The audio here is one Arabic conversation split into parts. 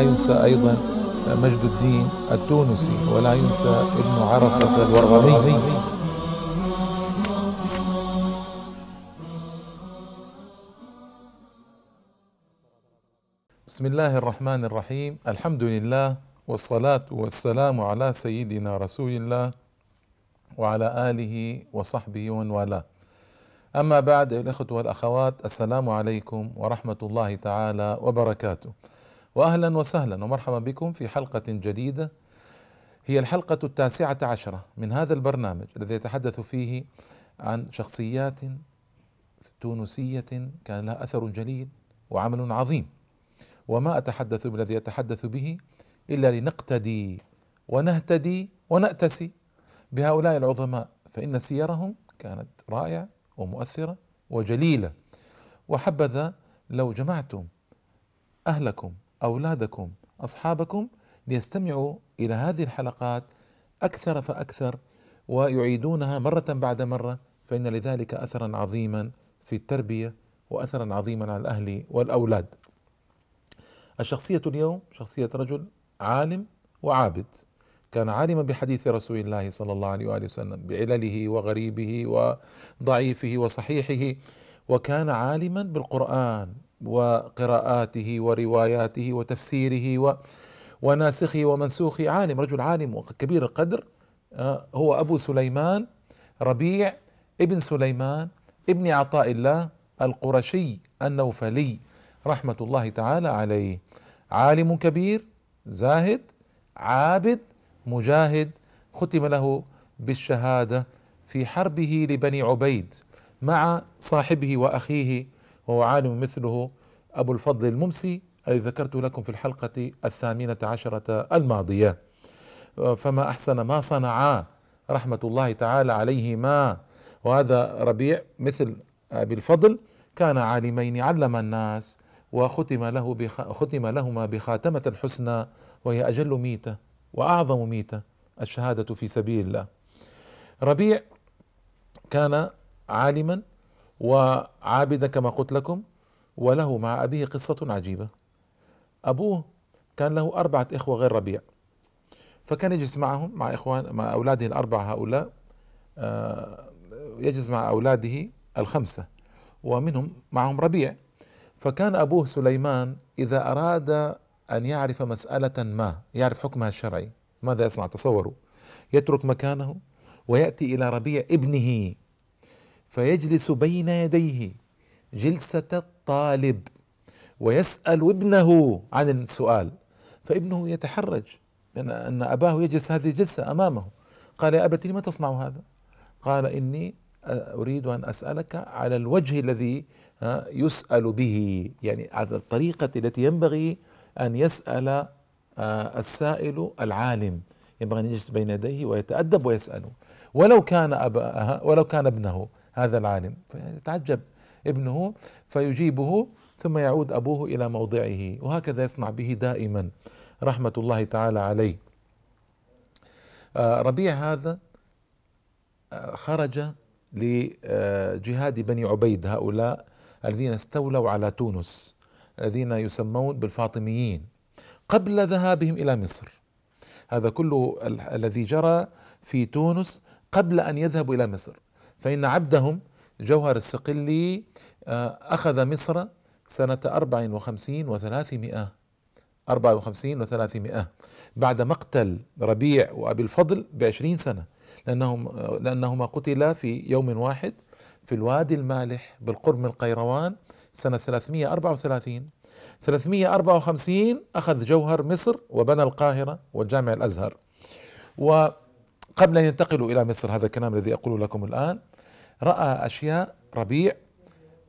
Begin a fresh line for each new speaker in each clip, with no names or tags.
ينسى أيضا مجد الدين التونسي ولا ينسى ابن عرفة الورغمي بسم الله الرحمن الرحيم. الحمد لله والصلاة والسلام على سيدنا رسول الله وعلى آله وصحبه ومن والاه. أما بعد أيها الأخوة والأخوات السلام عليكم ورحمة الله تعالى وبركاته. وأهلا وسهلا ومرحبا بكم في حلقة جديدة. هي الحلقة التاسعة عشرة من هذا البرنامج الذي يتحدث فيه عن شخصيات تونسية كان لها أثر جليل وعمل عظيم. وما أتحدث بالذي أتحدث به إلا لنقتدي ونهتدي ونأتسي بهؤلاء العظماء فإن سيرهم كانت رائعة ومؤثرة وجليلة. وحبذا لو جمعتم أهلكم أولادكم أصحابكم ليستمعوا إلى هذه الحلقات أكثر فأكثر ويعيدونها مرة بعد مرة فإن لذلك أثرا عظيما في التربية وأثرا عظيما على الأهل والأولاد. الشخصية اليوم شخصية رجل عالم وعابد. كان عالما بحديث رسول الله صلى الله عليه وآله وسلم بعلله وغريبه وضعيفه وصحيحه وكان عالما بالقرآن. وقراءاته ورواياته وتفسيره و وناسخه ومنسوخه. عالم رجل عالم وكبير القدر. آه، هو أبو سليمان ربيع ابن سليمان ابن عطاء الله القرشي النوفلي رحمة الله تعالى عليه. عالم كبير زاهد عابد مجاهد ختم له بالشهادة في حربه لبني عبيد مع صاحبه وأخيه وهو عالم مثله أبو الفضل الممسي الذي ذكرت لكم في الحلقة الثامنة عشرة الماضية. فما أحسن ما صنعا رحمة الله تعالى عليهما وهذا ربيع مثل أبي الفضل كان عالمين علم الناس وختم له بخ... ختم لهما بخاتمة الحسنى وهي أجل ميتة وأعظم ميتة الشهادة في سبيل الله. ربيع كان عالما وعابدا كما قلت لكم وله مع أبيه قصة عجيبة. أبوه كان له أربعة إخوة غير ربيع. فكان يجلس معهم مع إخوان مع أولاده الأربعة هؤلاء آه، يجلس مع أولاده الخمسة ومنهم معهم ربيع. فكان أبوه سليمان إذا أراد أن يعرف مسألة ما يعرف حكمها الشرعي ماذا يصنع؟ تصوروا. يترك مكانه ويأتي إلى ربيع ابنه. فيجلس بين يديه جلسة الطالب ويسأل ابنه عن السؤال فابنه يتحرج من أن أباه يجلس هذه الجلسة أمامه. قال يا ابت لم تصنع هذا قال إني أريد أن أسألك على الوجه الذي يسأل به يعني على الطريقة التي ينبغي أن يسأل آه، السائل العالم. ينبغي أن يجلس بين يديه ويتأدب ويساله ولو كان أبا ولو كان ابنه. هذا العالم. فيتعجب ابنه فيجيبه ثم يعود أبوه إلى موضعه وهكذا يصنع به دائما رحمة الله تعالى عليه. آه، ربيع هذا آه، خرج لجهاد بني عبيد هؤلاء الذين استولوا على تونس الذين يسمون بالفاطميين قبل ذهابهم إلى مصر. هذا كله الذي جرى في تونس قبل أن يذهبوا إلى مصر. فإن عبدهم جوهر الصقلي آه، أخذ مصر سنة 54 وثلاثمائة 54 وثلاثمائة بعد مقتل ربيع وأبي الفضل بعشرين سنة لأنهم لأنهما قتلا في يوم واحد في الوادي المالح بالقرب من القيروان سنة 334 354 أخذ جوهر مصر وبنى القاهرة والجامع الأزهر. وقبل أن ينتقلوا إلى مصر هذا الكلام الذي أقوله لكم الآن رأى أشياء ربيع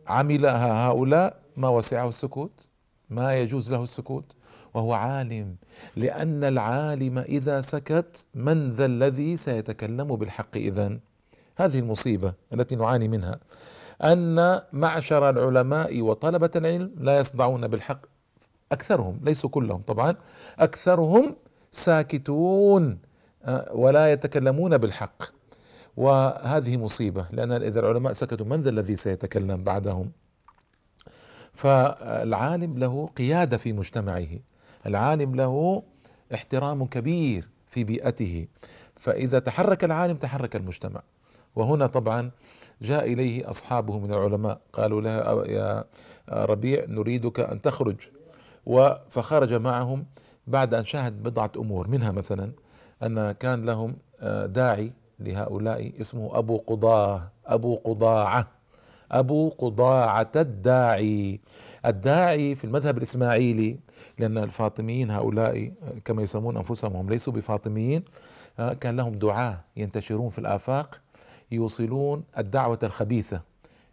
عملها هؤلاء ما وسعه السكوت ما يجوز له السكوت وهو عالم لأن العالم إذا سكت من ذا الذي سيتكلم بالحق إذن؟ هذه المصيبة التي نعاني منها أن معشر العلماء وطلبة العلم لا يصدعون بالحق أكثرهم ليسوا كلهم طبعا أكثرهم ساكتون آه، ولا يتكلمون بالحق. وهذه مصيبة لأن إذا العلماء سكتوا من ذا الذي سيتكلم بعدهم؟ فالعالم له قيادة في مجتمعه. العالم له احترام كبير في بيئته. فإذا تحرك العالم تحرك المجتمع. وهنا طبعا جاء إليه أصحابه من العلماء قالوا له يا ربيع نريدك أن تخرج. فخرج معهم بعد أن شاهد بضعة أمور. منها مثلا أن كان لهم داعي لهؤلاء اسمه أبو قضاة أبو قضاعة أبو قضاعة الداعي. الداعي في المذهب الإسماعيلي لأن الفاطميين هؤلاء كما يسمون أنفسهم هم ليسوا بفاطميين آه، كان لهم دعاة ينتشرون في الآفاق يوصلون الدعوة الخبيثة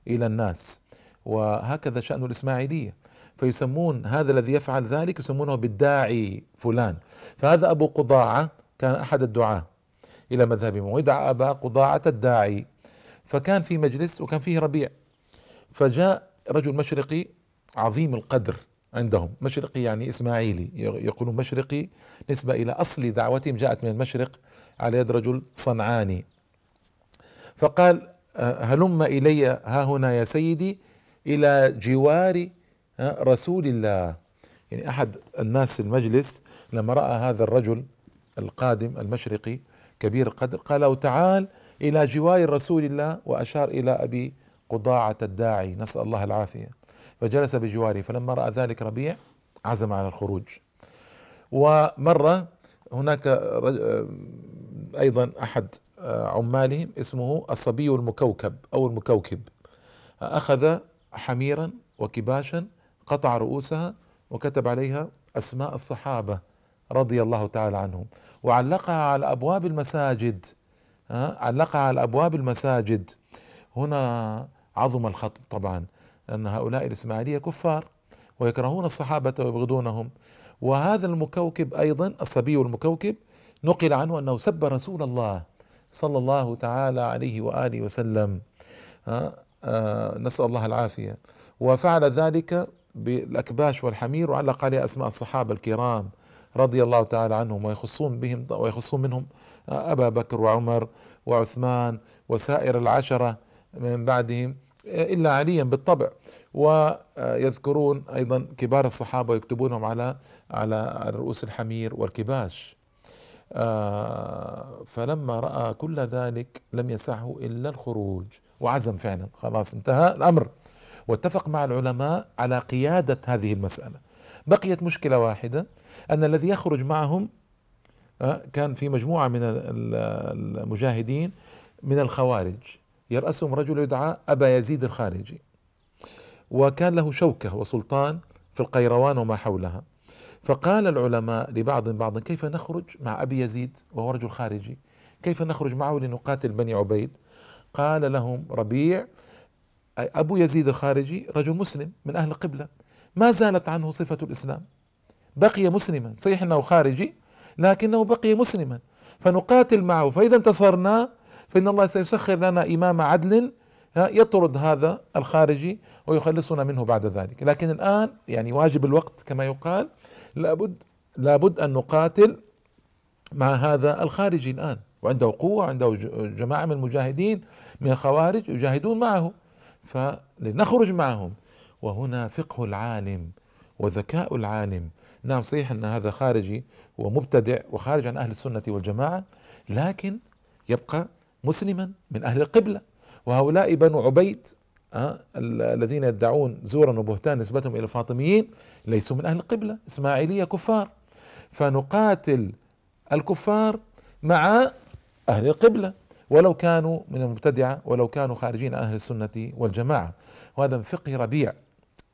إلى الناس. وهكذا شأن الإسماعيلية. فيسمون هذا الذي يفعل ذلك يسمونه بالداعي فلان. فهذا أبو قضاعة كان أحد الدعاة. إلى مذهبهم ويدعى أبا قضاعة الداعي. فكان في مجلس وكان فيه ربيع. فجاء رجل مشرقي عظيم القدر عندهم. مشرقي يعني إسماعيلي يقولون مشرقي نسبة إلى أصل دعوتهم جاءت من المشرق على يد رجل صنعاني. فقال هلم إلي ها هنا يا سيدي إلى جوار رسول الله. يعني أحد الناس المجلس لما رأى هذا الرجل القادم المشرقي كبير القدر قال له تعال إلى جوار رسول الله وأشار إلى أبي قضاعة الداعي نسأل الله العافية. فجلس بجواره فلما رأى ذلك ربيع عزم على الخروج. ومرة هناك أيضا أحد عمالهم اسمه الصبي المكوكب أو المكوكب. أخذ حميرا وكباشا قطع رؤوسها وكتب عليها أسماء الصحابة رضي الله تعالى عنهم. وعلقها على أبواب المساجد علقها على أبواب المساجد. هنا عظم الخطب طبعا أن هؤلاء الإسماعيلية كفار ويكرهون الصحابة ويبغضونهم. وهذا المكوكب أيضا الصبي المكوكب نقل عنه أنه سب رسول الله صلى الله تعالى عليه وآله وسلم آه نسأل الله العافية. وفعل ذلك بالأكباش والحمير وعلق عليها أسماء الصحابة الكرام. رضي الله تعالى عنهم ويخصون بهم ويخصون منهم أبا بكر وعمر وعثمان وسائر العشرة من بعدهم إلا عليا بالطبع. ويذكرون أيضا كبار الصحابة ويكتبونهم على على رؤوس الحمير والكباش. آه، فلما رأى كل ذلك لم يسعه إلا الخروج. وعزم فعلا. خلاص انتهى الأمر. واتفق مع العلماء على قيادة هذه المسألة. بقيت مشكلة واحدة أن الذي يخرج معهم آه، كان في مجموعة من المجاهدين من الخوارج يرأسهم رجل يدعى أبا يزيد الخارجي. وكان له شوكة وسلطان في القيروان وما حولها. فقال العلماء لبعض بعض كيف نخرج مع أبي يزيد وهو رجل خارجي؟ كيف نخرج معه لنقاتل بني عبيد؟ قال لهم ربيع أبو يزيد الخارجي رجل مسلم من أهل القبلة ما زالت عنه صفة الإسلام. بقي مسلما صحيح أنه خارجي لكنه بقي مسلما. فنقاتل معه. فإذا انتصرنا فإن الله سيسخر لنا إمام عدل يطرد هذا الخارجي ويخلصنا منه بعد ذلك. لكن الآن يعني واجب الوقت كما يقال لابد لابد أن نقاتل مع هذا الخارجي الآن. وعنده قوة عنده جماعة من المجاهدين من الخوارج يجاهدون معه. فلنخرج معهم. وهنا فقه العالم وذكاء العالم. نعم صحيح أن هذا خارجي ومبتدع وخارج عن أهل السنة والجماعة لكن يبقى مسلما من أهل القبلة. وهؤلاء بنو عبيد أه الذين يدعون زورا وبهتان نسبتهم إلى الفاطميين ليسوا من أهل القبلة إسماعيلية كفار. فنقاتل الكفار مع أهل القبلة ولو كانوا من المبتدعة ولو كانوا خارجين أهل السنة والجماعة. وهذا من فقه ربيع.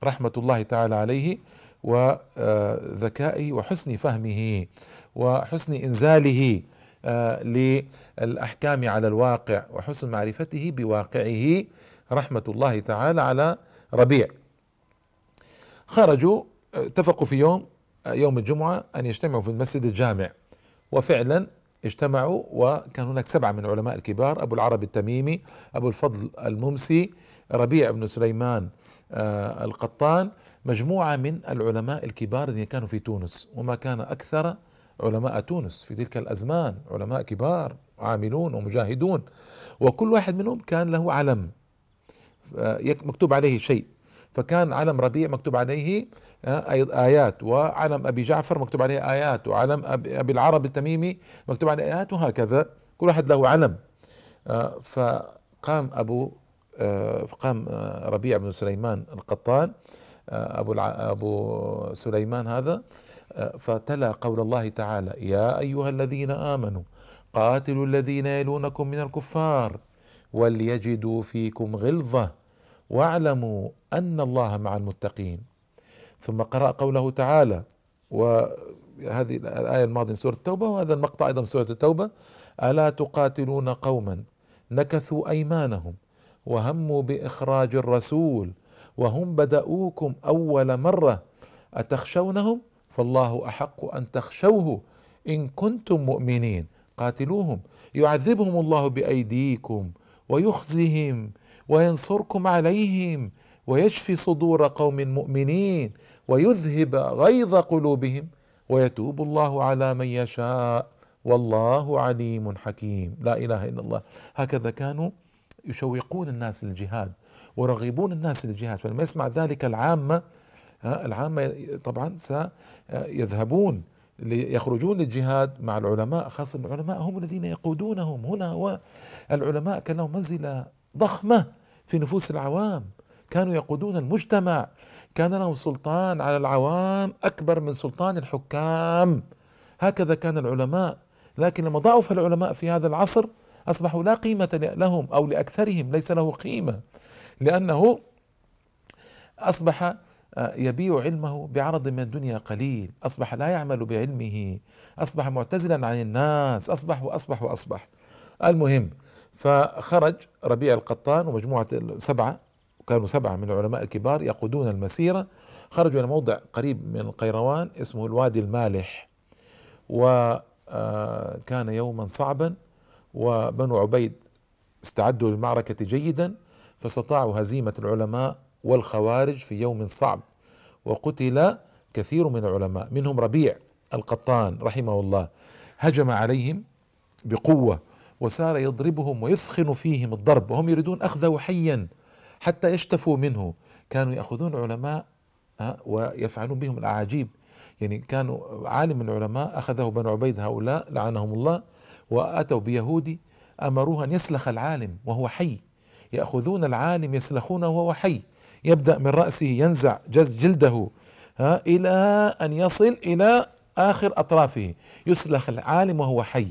رحمة الله تعالى عليه وذكائه وحسن فهمه وحسن إنزاله آه، للأحكام على الواقع وحسن معرفته بواقعه رحمة الله تعالى على ربيع. خرجوا اتفقوا في يوم يوم الجمعة أن يجتمعوا في المسجد الجامع. وفعلا اجتمعوا وكان هناك سبعة من العلماء الكبار أبو العربي التميمي أبو الفضل الممسي ربيع بن سليمان آه، القطان مجموعة من العلماء الكبار الذين كانوا في تونس. وما كان أكثر علماء تونس في تلك الأزمان علماء كبار عاملون ومجاهدون. وكل واحد منهم كان له علم مكتوب عليه شيء. فكان علم ربيع مكتوب عليه آيات وعلم أبي جعفر مكتوب عليه آيات وعلم أبي العرب التميمي مكتوب عليه آيات وهكذا. كل واحد له علم. فقام أبو قام ربيع بن سليمان القطان أبو أبو سليمان هذا فتلا قول الله تعالى يا أيها الذين آمنوا قاتلوا الذين يلونكم من الكفار وليجدوا فيكم غلظة واعلموا أن الله مع المتقين. ثم قرأ قوله تعالى وهذه الآية الماضية من سورة التوبة وهذا المقطع أيضا من سورة التوبة ألا تقاتلون قوما؟ نكثوا أيمانهم وهموا بإخراج الرسول وهم بدأوكم أول مرة. أتخشونهم؟ فالله أحق أن تخشوه إن كنتم مؤمنين. قاتلوهم يعذبهم الله بأيديكم ويخزهم وينصركم عليهم ويشفي صدور قوم مؤمنين ويذهب غيظ قلوبهم ويتوب الله على من يشاء والله عليم حكيم. لا إله إلا الله. هكذا كانوا يشوقون الناس للجهاد ويرغبون الناس للجهاد. فلما يسمع ذلك العامة العامة طبعا سيذهبون يخرجون للجهاد مع العلماء خاصة العلماء هم الذين يقودونهم هنا والعلماء كان لهم منزلة ضخمة في نفوس العوام. كانوا يقودون المجتمع. كان لهم سلطان على العوام أكبر من سلطان الحكام. هكذا كان العلماء. لكن لما ضعف العلماء في هذا العصر أصبحوا لا قيمة لهم أو لأكثرهم ليس له قيمة. لأنه أصبح آه، يبيع علمه بعرض من الدنيا قليل. أصبح لا يعمل بعلمه. أصبح معتزلا عن الناس. أصبح وأصبح وأصبح. المهم فخرج ربيع القطان ومجموعة سبعة كانوا سبعة من العلماء الكبار يقودون المسيرة. خرجوا إلى موضع قريب من القيروان اسمه الوادي المالح. وكان آه، يوما صعبا وبنو عبيد استعدوا للمعركة جيدا فاستطاعوا هزيمة العلماء والخوارج في يوم صعب. وقتل كثير من العلماء منهم ربيع القطان رحمه الله. هجم عليهم بقوة وسار يضربهم ويثخن فيهم الضرب وهم يريدون أخذه حيا حتى يشتفوا منه. كانوا يأخذون علماء ويفعلون بهم الأعاجيب. يعني كانوا عالم من العلماء أخذه بنو عبيد هؤلاء لعنهم الله وأتوا بيهودي أمروه أن يسلخ العالم وهو حي. يأخذون العالم يسلخونه وهو حي. يبدأ من رأسه ينزع جز جلده ها إلى أن يصل إلى آخر أطرافه. يسلخ العالم وهو حي.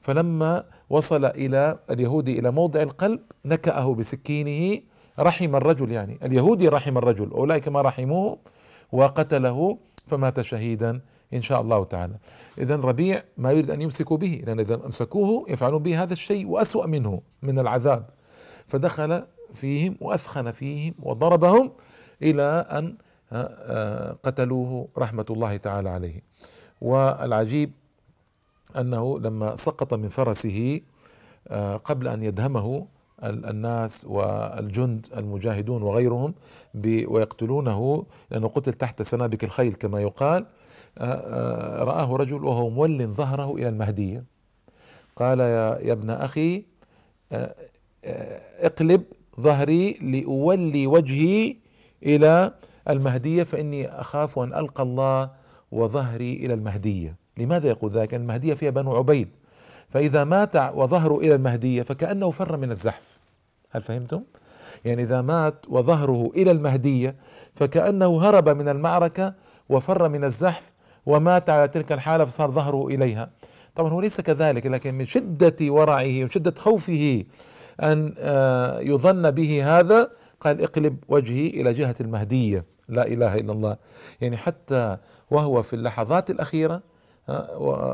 فلما وصل إلى اليهودي إلى موضع القلب نكأه بسكينه رحم الرجل يعني. اليهودي رحم الرجل أولئك ما رحموه وقتله فمات شهيدا إن شاء الله تعالى. إذا ربيع ما يريد أن يمسكوا به لأن إذا أمسكوه يفعلون به هذا الشيء وأسوأ منه من العذاب. فدخل فيهم وأثخن فيهم وضربهم إلى أن آه، آه، قتلوه رحمة الله تعالى عليه. والعجيب أنه لما سقط من فرسه آه، قبل أن يدهمه الناس والجند المجاهدون وغيرهم ويقتلونه لأنه قتل تحت سنابك الخيل كما يقال رآه رجل وهو مول ظهره إلى المهدية. قال يا ابن أخي اقلب ظهري لأولي وجهي إلى المهدية فإني أخاف أن ألقى الله وظهري إلى المهدية. لماذا يقول ذلك؟ المهدية فيها بنو عبيد. فإذا مات وظهره إلى المهدية فكأنه فر من الزحف. هل فهمتم؟ يعني إذا مات وظهره إلى المهدية فكأنه هرب من المعركة وفر من الزحف ومات على تلك الحالة فصار ظهره إليها. طبعا هو ليس كذلك لكن من شدة ورعه وشدة خوفه أن آه، يظن به هذا قال اقلب وجهي إلى جهة المهدية. لا إله إلا الله. يعني حتى وهو في اللحظات الأخيرة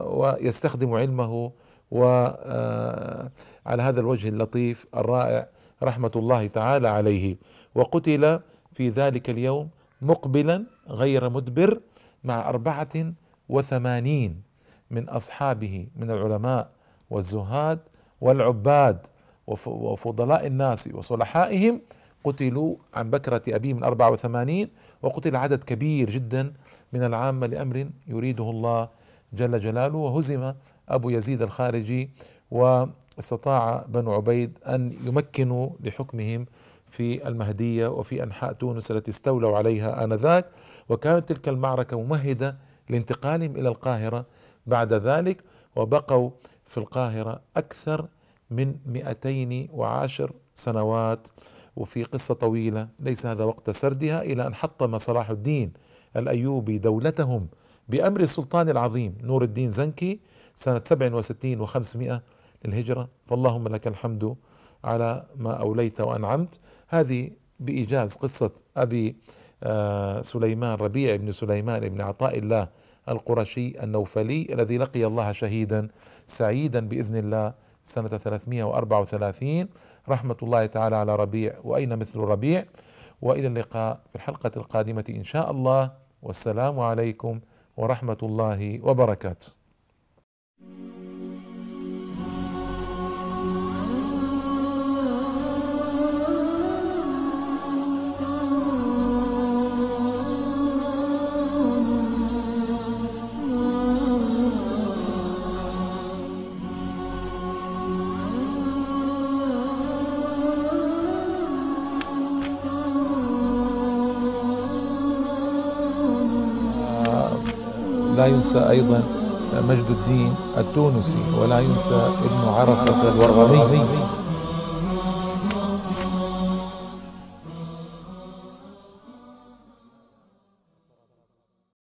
ويستخدم علمه وعلى آه، هذا الوجه اللطيف الرائع رحمة الله تعالى عليه. وقتل في ذلك اليوم مقبلا غير مدبر مع أربعة وثمانين من أصحابه من العلماء والزهاد والعباد. وفضلاء الناس وصلحائهم قتلوا عن بكرة أبيه من 84 وقتل عدد كبير جدا من العامة لأمر يريده الله جل جلاله وهزم أبو يزيد الخارجي واستطاع بنو عبيد أن يمكنوا لحكمهم في المهدية وفي أنحاء تونس التي استولوا عليها آنذاك. وكانت تلك المعركة ممهدة لانتقالهم إلى القاهرة بعد ذلك وبقوا في القاهرة أكثر من 210 سنوات. وفي قصة طويلة ليس هذا وقت سردها إلى أن حطم صلاح الدين الأيوبي دولتهم بأمر السلطان العظيم نور الدين زنكي سنة 67 و500 للهجرة. فاللهم لك الحمد على ما أوليت وأنعمت. هذه بإيجاز قصة أبي آه، سليمان ربيع بن سليمان بن عطاء الله القرشي النوفلي الذي لقي الله شهيدا سعيدا بإذن الله سنة 334 رحمة الله تعالى على ربيع. وأين مثل ربيع؟ وإلى اللقاء في الحلقة القادمة إن شاء الله. والسلام عليكم ورحمة الله وبركاته. لا ينسى أيضا مجد الدين التونسي ولا ينسى ابن عرفة الورغمي